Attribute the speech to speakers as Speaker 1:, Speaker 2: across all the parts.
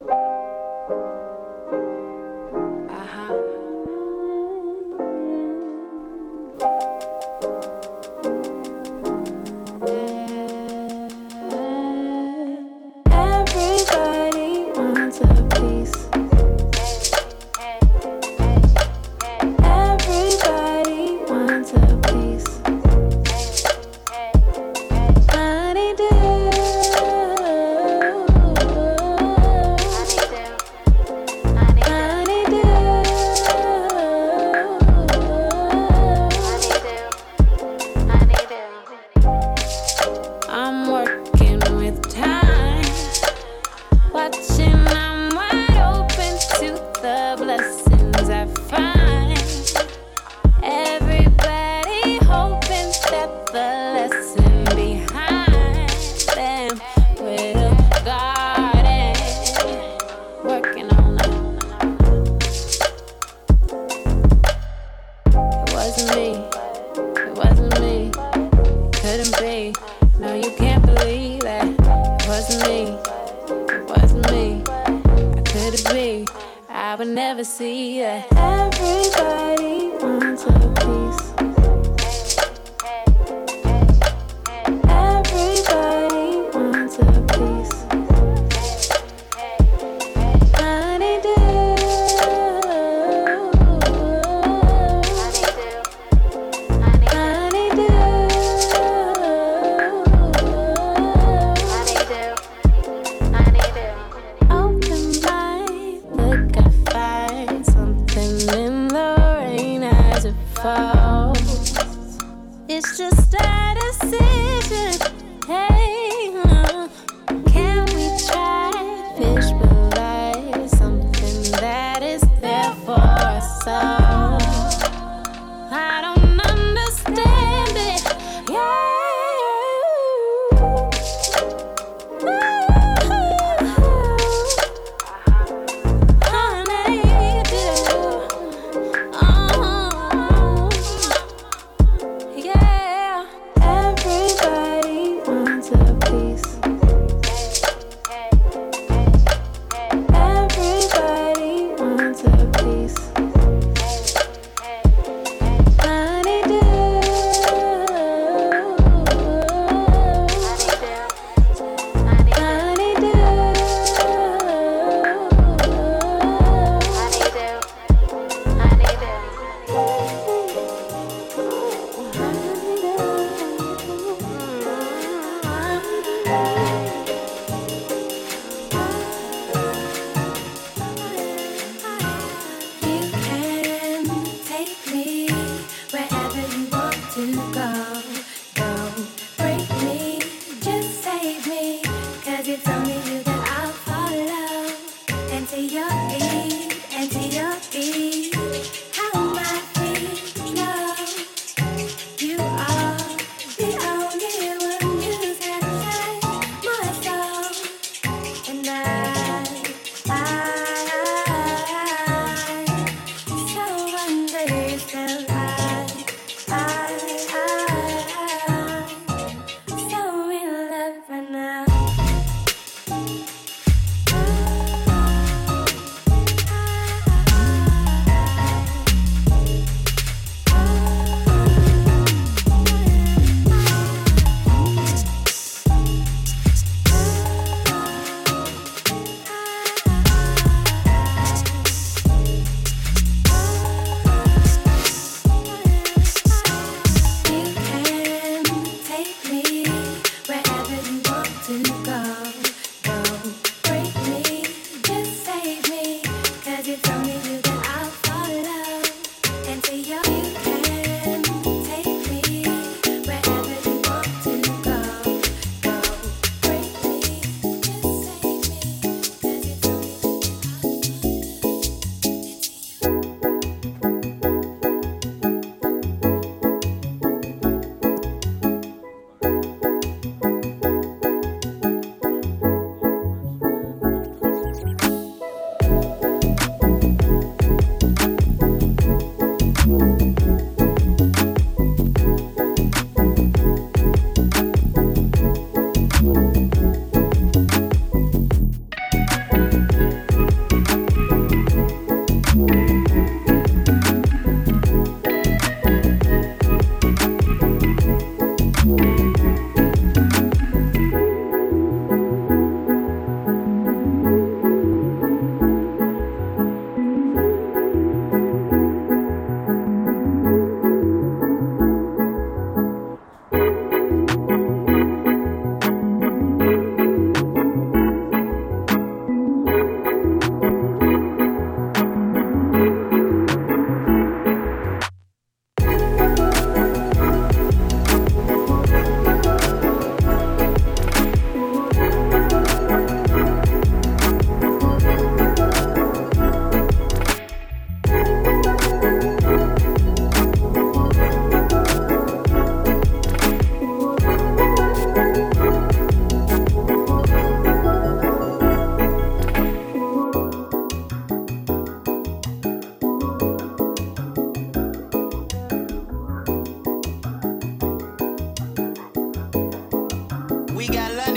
Speaker 1: Everybody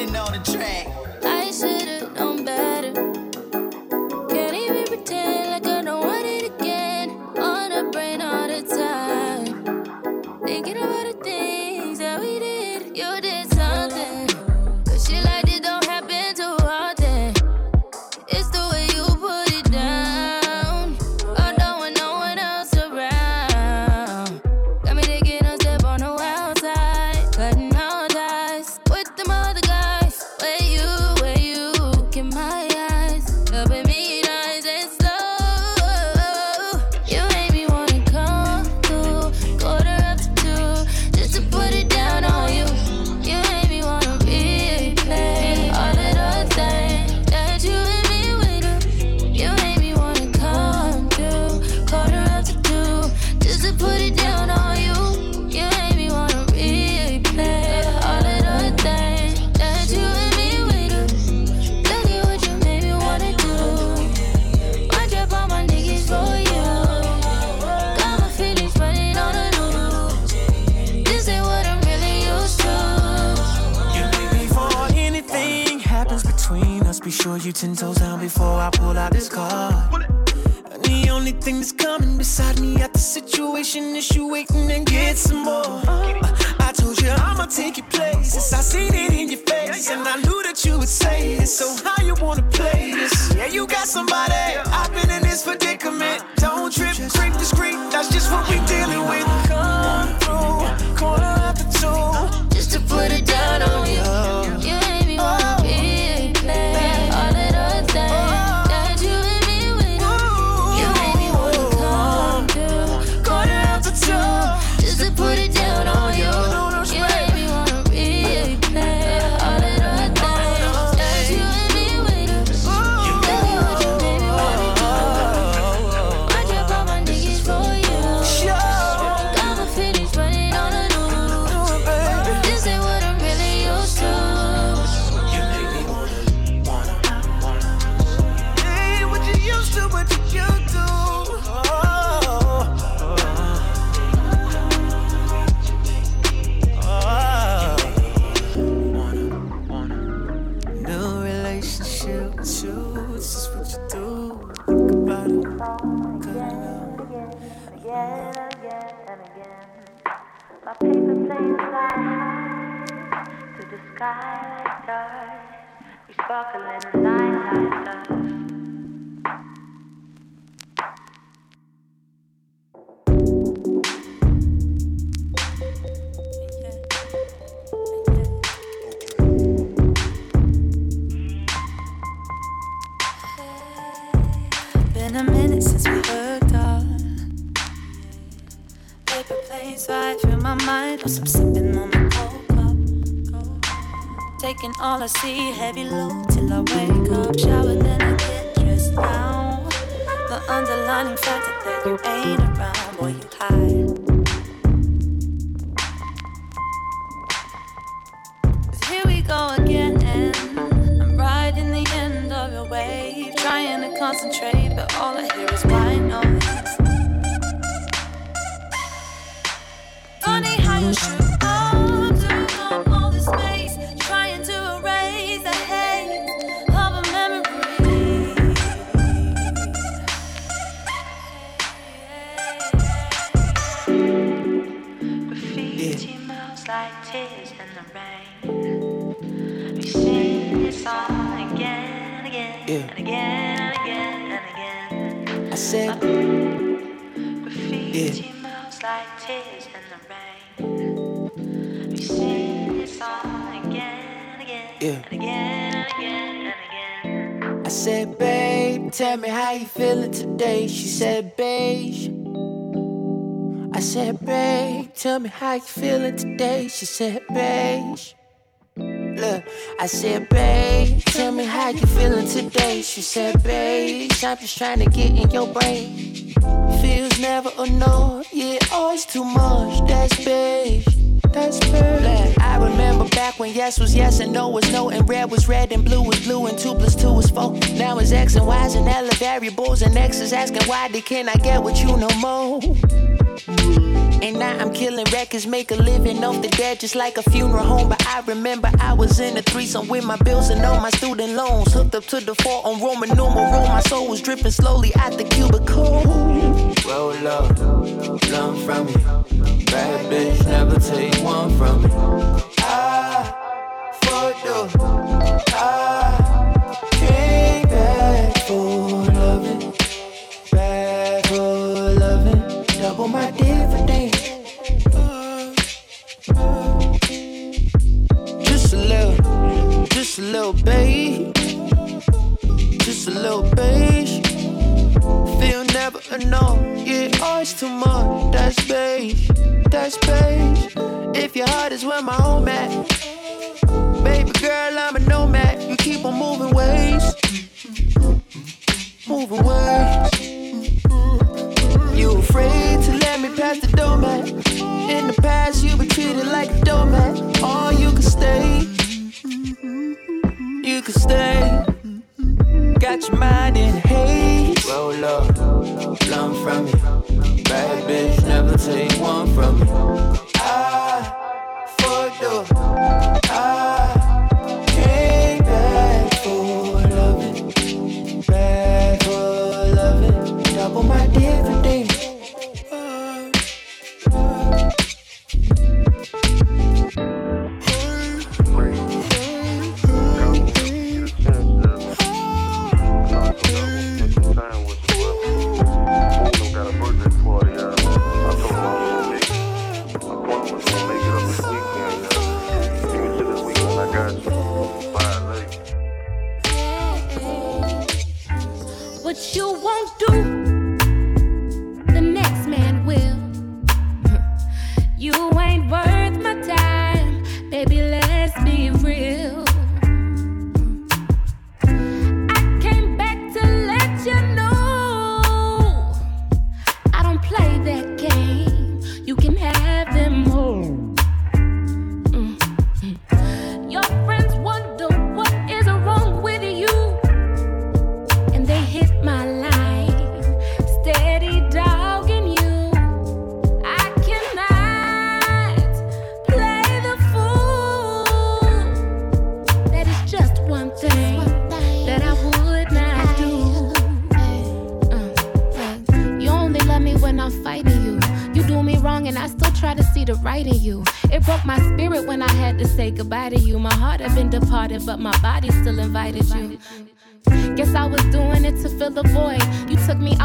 Speaker 1: standing on the track.
Speaker 2: somebody all I see, heavy load till I wake up. Shower, then I get dressed now. The underlining factor that you ain't around, boy, you hide. here we go again.
Speaker 3: Tell me how you feeling today. She said, beige. I said, babe, tell me how you feeling today. She said, beige. Look, I said, babe, tell me how you feeling today. She said, beige, I'm just trying to get in your brain. Feels never enough, yeah, oh, always too much. That's beige. That's fair. When yes was yes and no was no, and red was red and blue was blue, and two plus two was four. Now it's X and Y's and L variables, and X is asking why they can't I get with you no more. And now I'm killing records, make a living off the dead just like a funeral home. But I remember I was in a threesome with my bills and all my student loans. Hooked up to the four on Roman numeral. My soul was dripping slowly out the cubicle. Roll up, come from me. Bad bitch never take one from me. Just a little, just a little babe. Just a little beige. Never enough. Yeah, always too much. That's beige. That's beige. If your heart is where my home at. Baby girl, I'm a nomad. You keep on moving ways. Moving ways. You afraid to let me pass the doormat. In the past, you been treated like a doormat. Or you can stay. You can stay. Got your mind in haze. Roll up, blunt from me. Bad bitch, never take one from me. I fucked up.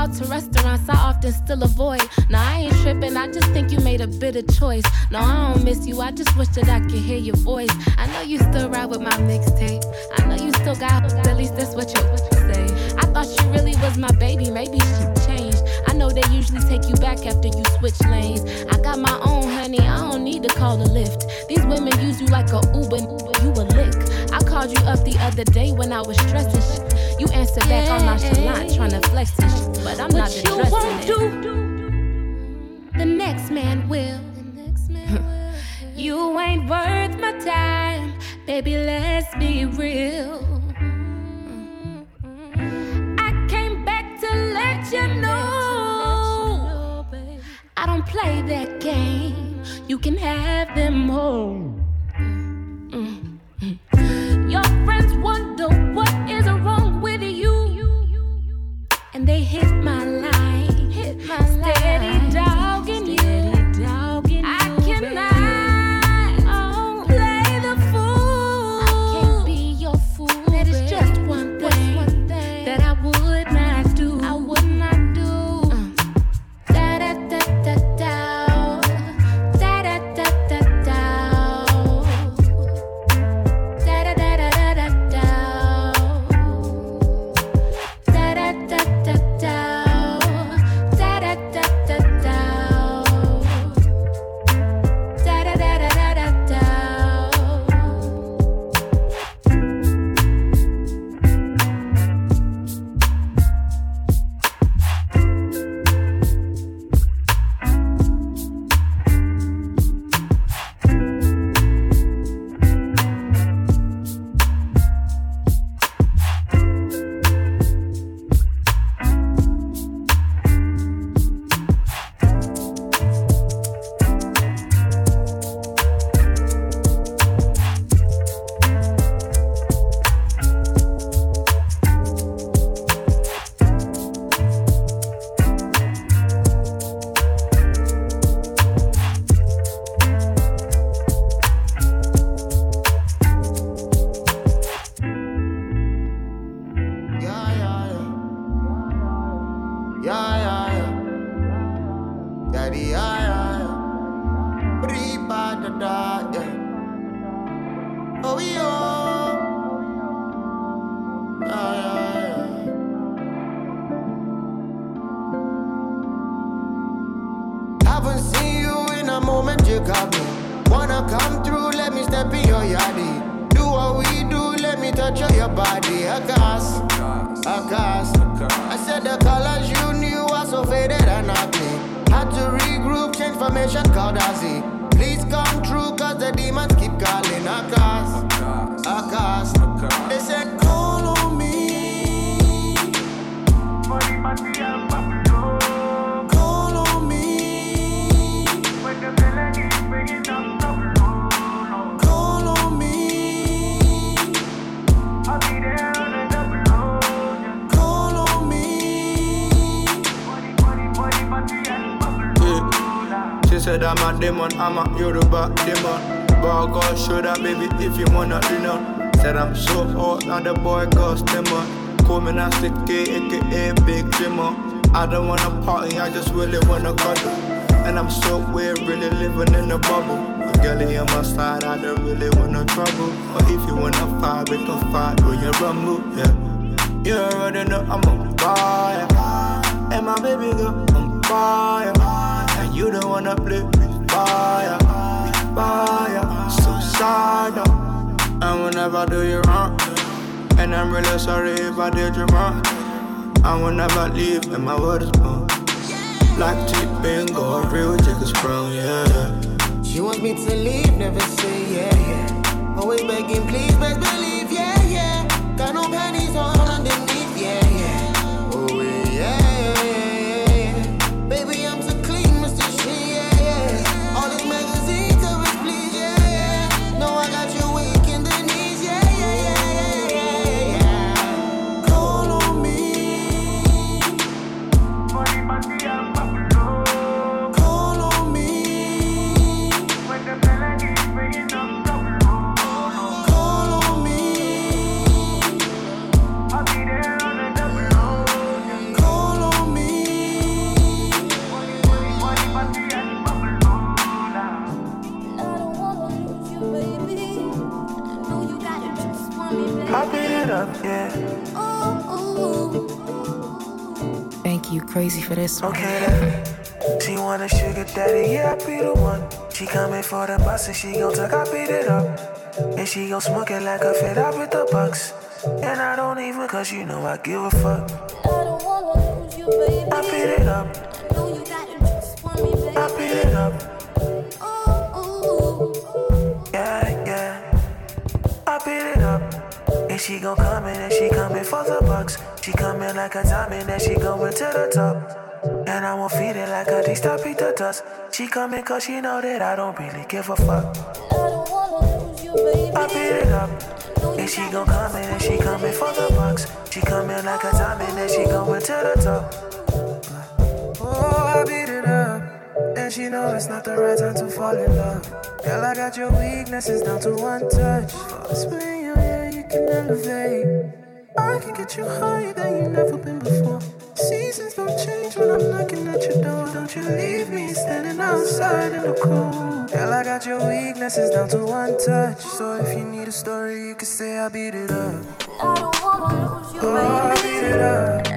Speaker 4: Out to restaurants I often still avoid. Now I ain't tripping, I just think you made a bitter choice. No, I don't miss you, I just wish that I could hear your voice. I know you still ride with my mixtape. I know you still got, at least that's what you say. I thought you really was my baby, maybe she know they usually take you back after you switch lanes. I got my own honey, I don't need to call a Lyft. These women use you like a Uber, Uber you a lick. I called you up the other day when I was stressing shit. You answered back all nonchalant, trying to flex this shit, but I'm not
Speaker 5: you won't
Speaker 4: it.
Speaker 5: do,
Speaker 4: The next man will. you ain't worth my time, baby. Let's be real. Mm-hmm. I came back to let you know I don't play that game. You can have them all. Mm, mm. Your friends wonder what is wrong with you, and they hit my
Speaker 6: a
Speaker 7: demon, I'm a Yoruba demon. But I gotta show that baby if you wanna lean on. Said I'm so hot, now the boy got stimmer. Call me Nasty K, aka Big Jimmer. I don't wanna party, I just really wanna cuddle. And I'm so weird, really living in a bubble. A girlie on my side, I don't really want no trouble. But if you wanna fight, we can fight when you rumble, yeah. You already know I'm on fire. And my baby girl on fire. And you don't wanna play. So sad. I will never do you wrong. And I'm really sorry if I did you wrong. I will never leave and my word is born. Black tip bingo, real chicken sprung, yeah.
Speaker 6: She wants me to leave, never say yeah, yeah. Always begging, please, best believe, yeah, yeah. Got no
Speaker 8: this one.
Speaker 9: Okay then. She want a sugar daddy, yeah, I be the one. She coming for the bus and she gon' tuck, I beat it up. And she gon' smoke it like a fit up with the bucks. And I don't even cause you know I give a fuck. I don't wanna lose you, baby. I beat it up, I know you got interest for me, baby. I beat it up, oh, oh. yeah, yeah. I beat it up. And she gon' come in and she coming for the bucks. She coming like a diamond and she going to the top. And I won't feed it like a D stop beat the dust. She coming cause she know that I don't really give a fuck. I beat it up. And she gon' come in and she coming for the bucks. She coming like a diamond and she going to the top. Oh, I beat it up. And she know it's not the right time to fall in love. Girl, I got your weaknesses down to one touch. Split your hair, you can elevate. I can get you higher than you never been before. Seasons don't change when I'm knocking at your door. Don't you leave me standing outside in the cold. Girl, I got your weaknesses down to one touch. So if you need a story, you can say I beat it up. I don't wanna lose you, oh, I beat it up. Okay,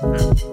Speaker 9: Mm-hmm.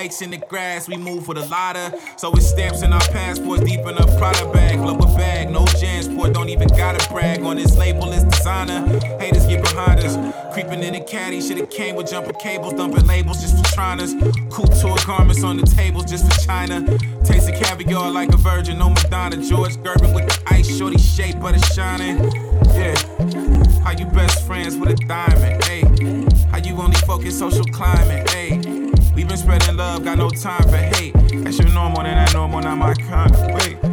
Speaker 10: Snakes in the grass, we move with a lotta. So it's stamps in our passports, deep in a Prada bag. A bag, no Jansport, don't even gotta brag. On this label, it's designer. Haters get behind us. Creeping in the caddy, should've came with jumper cables, dumping labels just for triners. Couture garments on the tables just for China. Taste of caviar like a virgin, no Madonna. George Gervin with the ice, shorty shape, but it's shining. Yeah. How you best friends with a diamond, hey? How you only focus social climate, hey? We been spreading love, got no time for hate. That's your normal, then that normal, not my kind. Wait.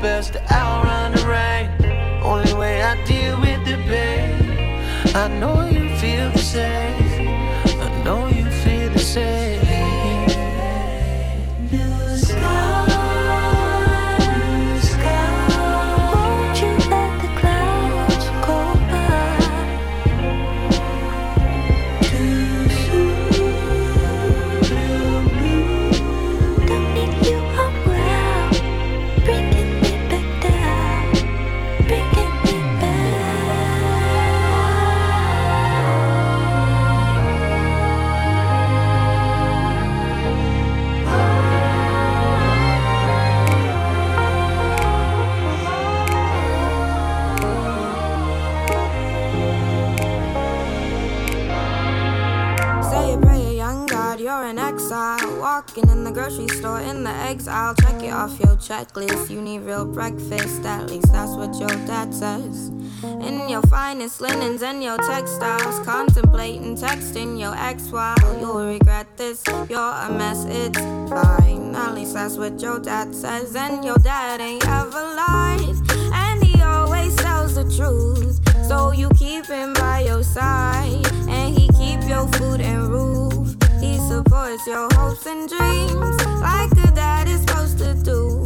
Speaker 9: Best to outrun the rain. Only way I deal with the pain. I know you feel the same.
Speaker 11: Walking in the grocery store in the eggs i'll Check it off your checklist. You need real breakfast, at least that's what your dad says. In your finest linens and your textiles. Contemplating texting your ex while you'll regret this. You're a mess, it's fine. At least that's what your dad says. And your dad ain't ever lied. And he always tells the truth. So you keep him by your side. And he keep your food and supports your hopes and dreams like a dad is supposed to do.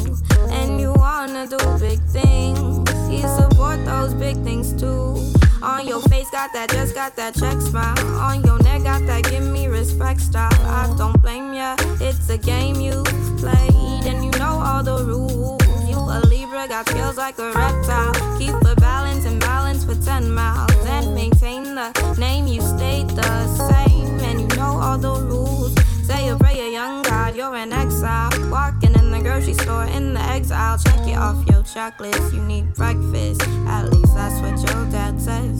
Speaker 11: And you wanna do big things, he support those big things too. On your face, got that, just got that check smile. On your neck, got that, give me respect style. I don't blame ya, it's a game you played, and you know all the rules. You a Libra, got skills like a reptile. Keep the balance and balance for 10 miles, and maintain the name you stayed the same, know all the rules. Say you pray a young God, you're an exile. Walking in the grocery store in the exile. Check it off your checklist. You need breakfast. At least that's what your dad says.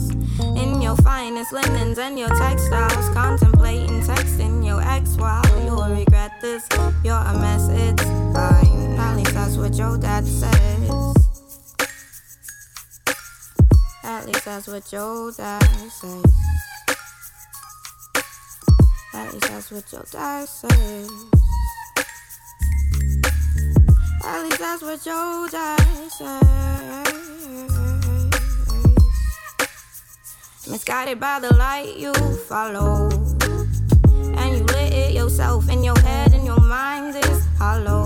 Speaker 11: In your finest linens and your textiles. Contemplating texting your ex while you'll regret this. You're a mess, it's fine. At least that's what your dad says. At least that's what your dad says. At least that's what your dad says. At least that's what your dad says. Misguided by the light you follow. And you lit it yourself in your head and your mind is hollow.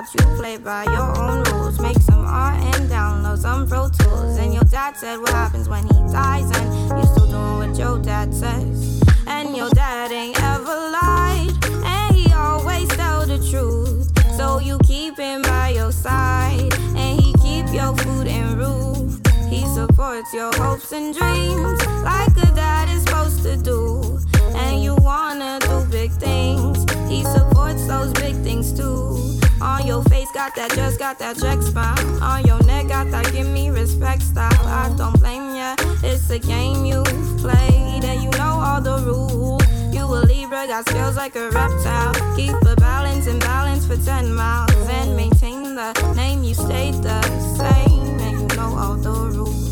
Speaker 11: You play by your own rules? Make some art and download some Pro Tools. And your dad said, What happens when he dies? And you still doing what your dad says. And your dad ain't ever lied. And he always tell the truth. So you keep him by your side. And he keep your food and roof. He supports your hopes and dreams like a dad is supposed to do. And you wanna do big things. He supports those big things too. On your face, got that, just got that check spot. On your neck, got that, give me respect style. I don't blame ya, it's a game you played, and you know all the rules. You a Libra, got skills like a reptile. Keep a balance and balance for 10 miles, and maintain the name you stayed the same, and you know all the rules.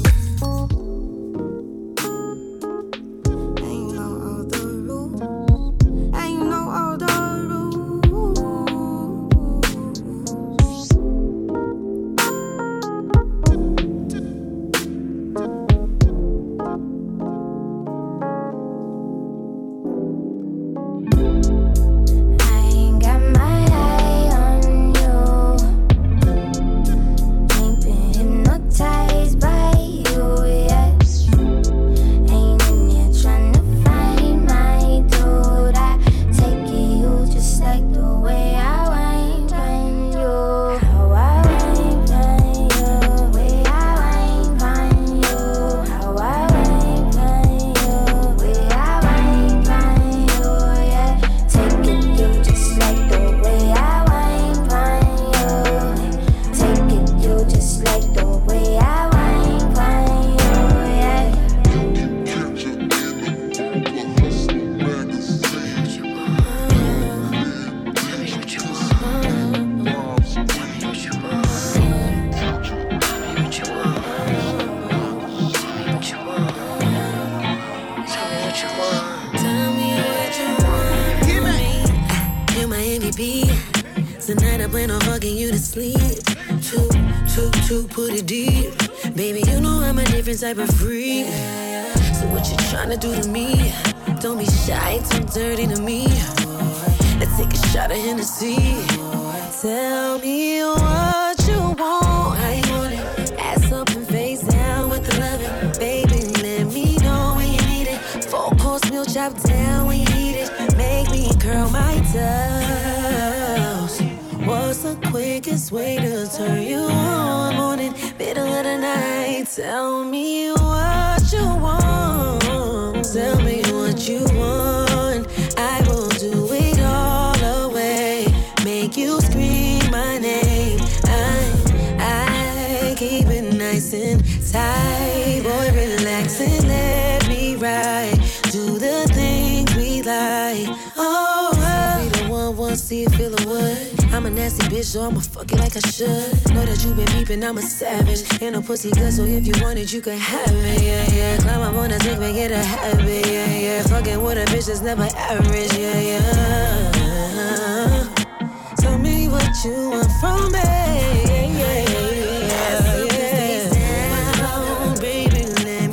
Speaker 10: Chop down you need it. Make me curl my toes. What's the quickest way to turn you on? Morning, middle of the night. Tell me what you want. Tell me what you want. I will do it all the way. Make you scream my name. I, I keep it nice and tight. A nasty bitch, so I'ma fuck it like I should. Know that you been peeping, I'm a savage. Ain't no pussy good, so if you want it, you can have it. Yeah, yeah. Climb up on the dick, make it a habit. Yeah, yeah. Fucking with a bitch that's never average. Yeah, yeah. Tell me what you want from me. Yeah, yeah, yeah. Baby, let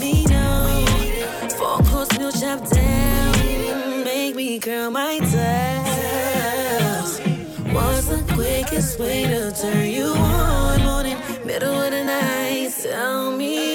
Speaker 10: turn you on. Morning, middle of the night. Tell me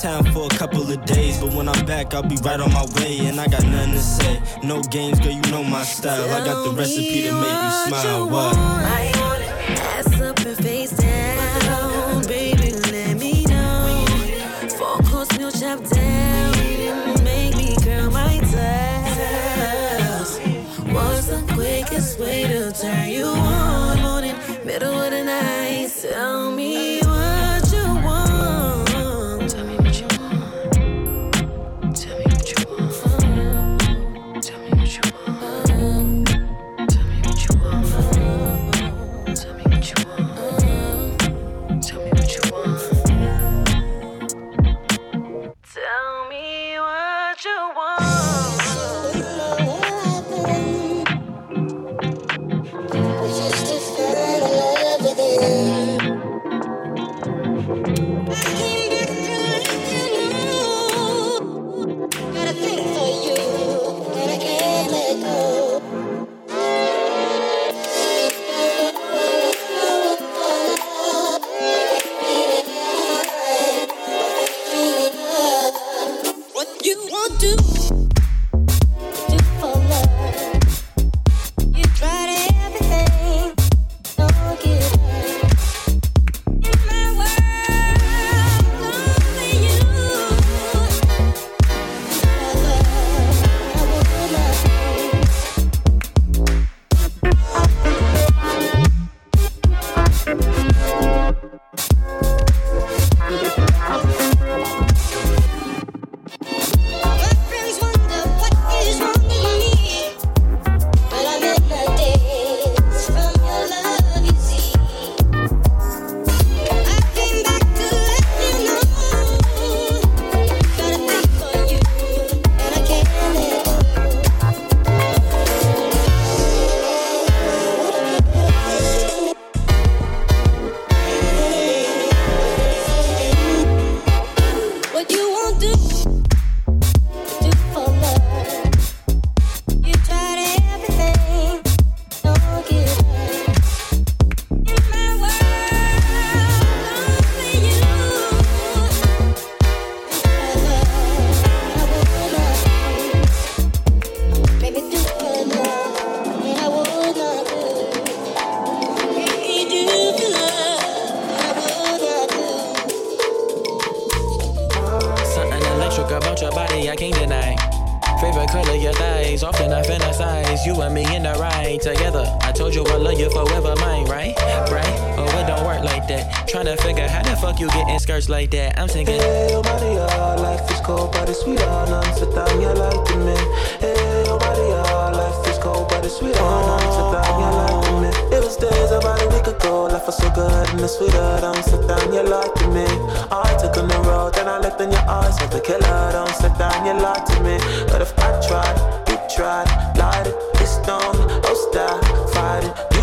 Speaker 12: town for a couple of days, but when I'm back, I'll be right on my way. And I got nothing to say. No games, girl, you know my style. I got the recipe to make you smile. What?
Speaker 10: I want it. Ass up and face down. Baby, let me know. Four course meal chop down. Make me curl my toes. What's the quickest way to turn you on?
Speaker 13: that, I'm singing.
Speaker 14: Hey, oh Maria, life is cold, but it's sweet. Amsterdam, you like to me. Hey, oh Maria, life is cold, but it's sweet. Amsterdam, you like to me. It was days about a week ago, life was so good and it's sweeter. Amsterdam, you like to me. I took on the road, and I looked in your eyes, was the killer. Amsterdam, you lied to me. But if I tried, you tried, lied it, it's done, oh stop, fighting.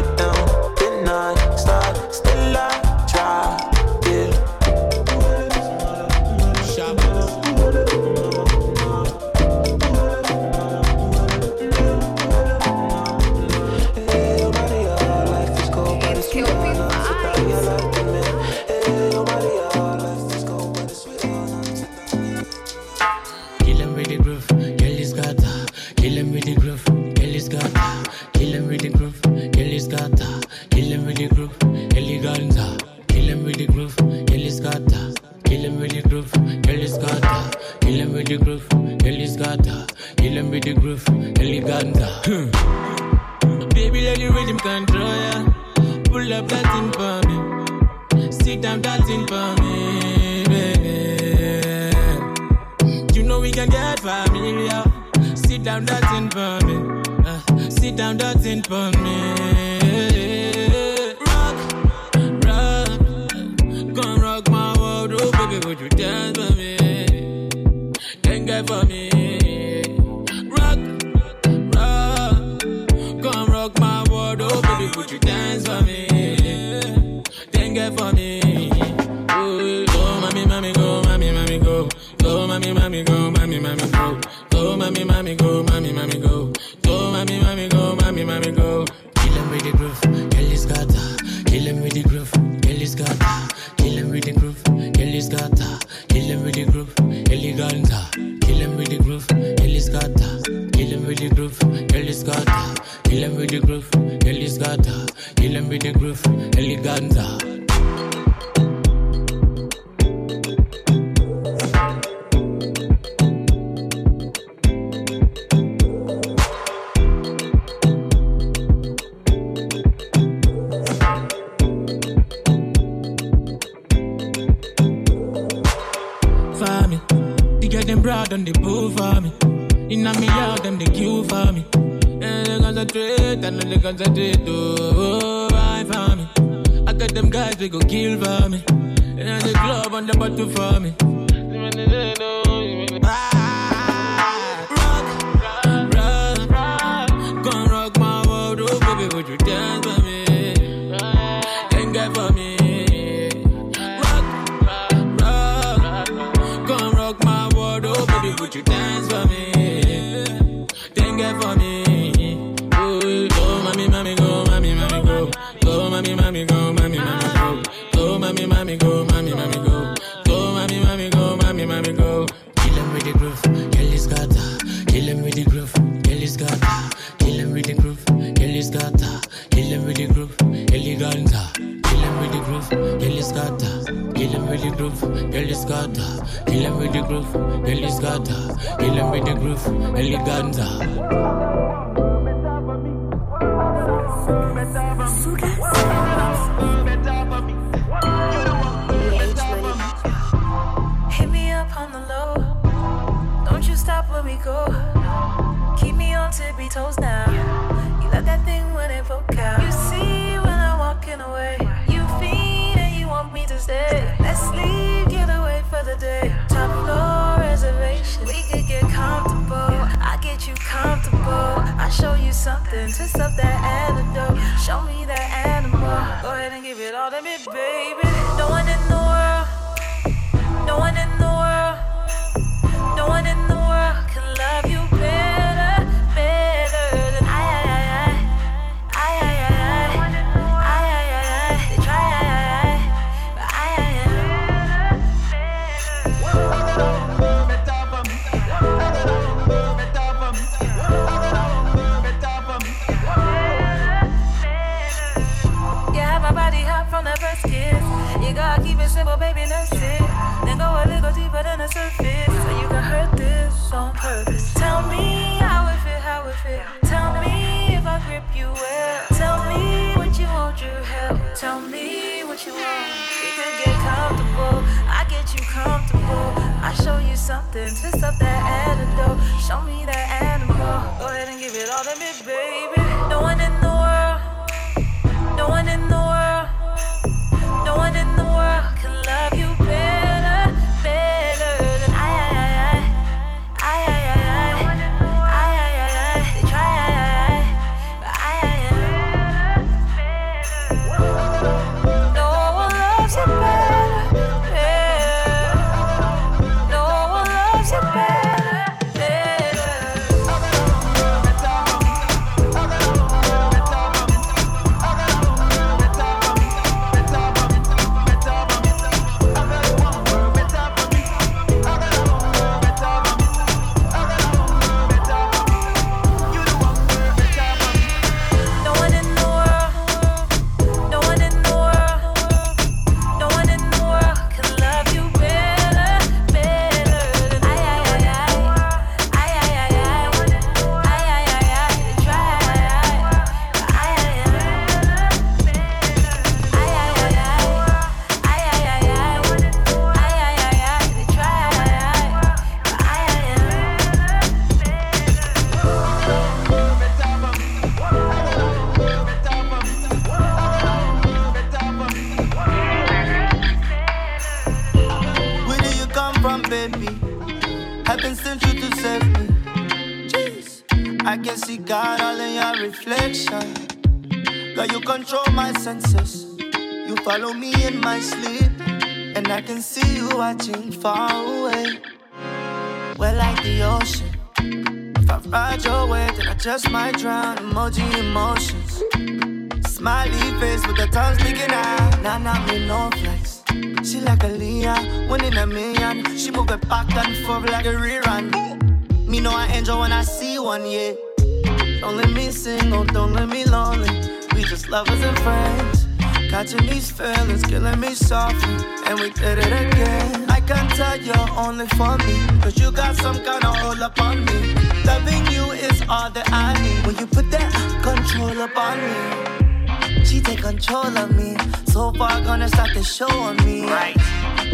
Speaker 1: eliganza it simple, baby, that's it. Then go a little deeper than the surface. So you
Speaker 15: can hurt this on purpose. Tell me how it feel, how it feel. Tell me if I grip you
Speaker 1: well. Tell me what you hold your hell. Tell me what you want. We could get comfortable. I get you comfortable. I show you something. Twist up that antidote. Show me that.
Speaker 7: Follow me in my sleep, and I can see you watching far away. We're like the ocean. If I ride your wave, then I just might drown. Emoji emotions. Smiley face with the tongue sticking out. Nah, nah, me no flex. She like a Leah, one in a million. She move it back and forth like a rerun. Me know I enjoy when I see one, yeah. Don't let me single, oh, don't let me lonely. We just lovers and friends. Catching these feelings, killing me softly. And we did it again. I can tell you're only for me. Cause you got some kind of hold up on me. Loving you is all that I need. When you put that control up on me. She take control of me. So far gonna start the show on me. Right.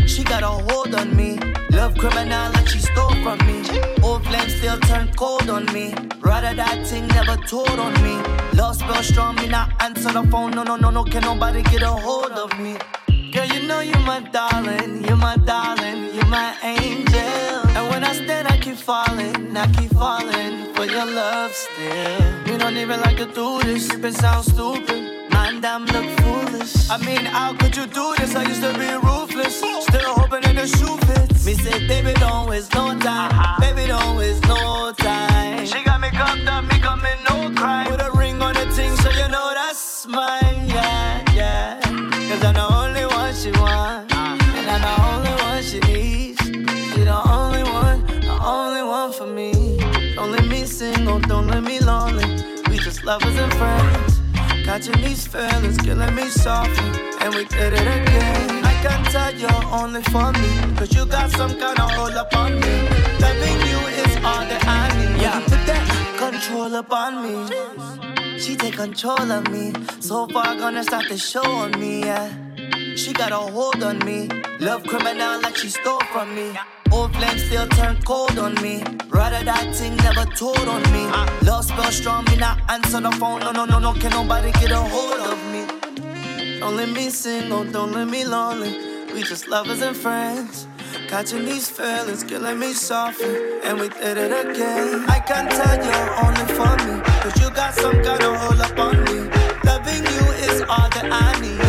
Speaker 7: She got a hold on me. Love criminal like she stole from me. Old flame still turn cold on me. Rather that thing never told on me. Love spell strong, me not answer the phone. No, no, no, no, can nobody get a hold of me. Girl, you know you're my darling, you're my darling, you're my angel. And when I stand, I keep falling, I keep falling for your love still. We don't even like to do this, it sound stupid. Man, damn, look foolish. I mean, how could you do this? I used to be ruthless. Still hoping that the shoe fits. Me say, baby, don't waste no time. Uh-huh. Baby, don't waste no time. She got me cuffed up, me coming no crime. Put a ring on the thing, so you know that's mine. Yeah, yeah. Cause I'm the only one she wants. Uh-huh. And I'm the only one she needs. She the only one, the only one for me. Don't let me single, oh, don't let me lonely. We just lovers and friends. Catching these feelings, killing me softly. And we did it again. I can tell you're only for me. Cause you got some kind of hold up on me. Loving you is all that I need. Yeah. You put that control up on me. She take control of me. So far, gonna start the show on me, yeah. She got a hold on me. Love criminal like she stole from me. Old flame still turn cold on me. Rather that thing never told on me. Love spell strong, me not answer the phone. No, no, no, no, can nobody get a hold of me. Don't let me single, don't let me lonely. We just lovers and friends. Catching these feelings, killing me softly. And we did it again. I can't tell you're only for me. Cause you got some kind of hold up on me. Loving you is all that I need.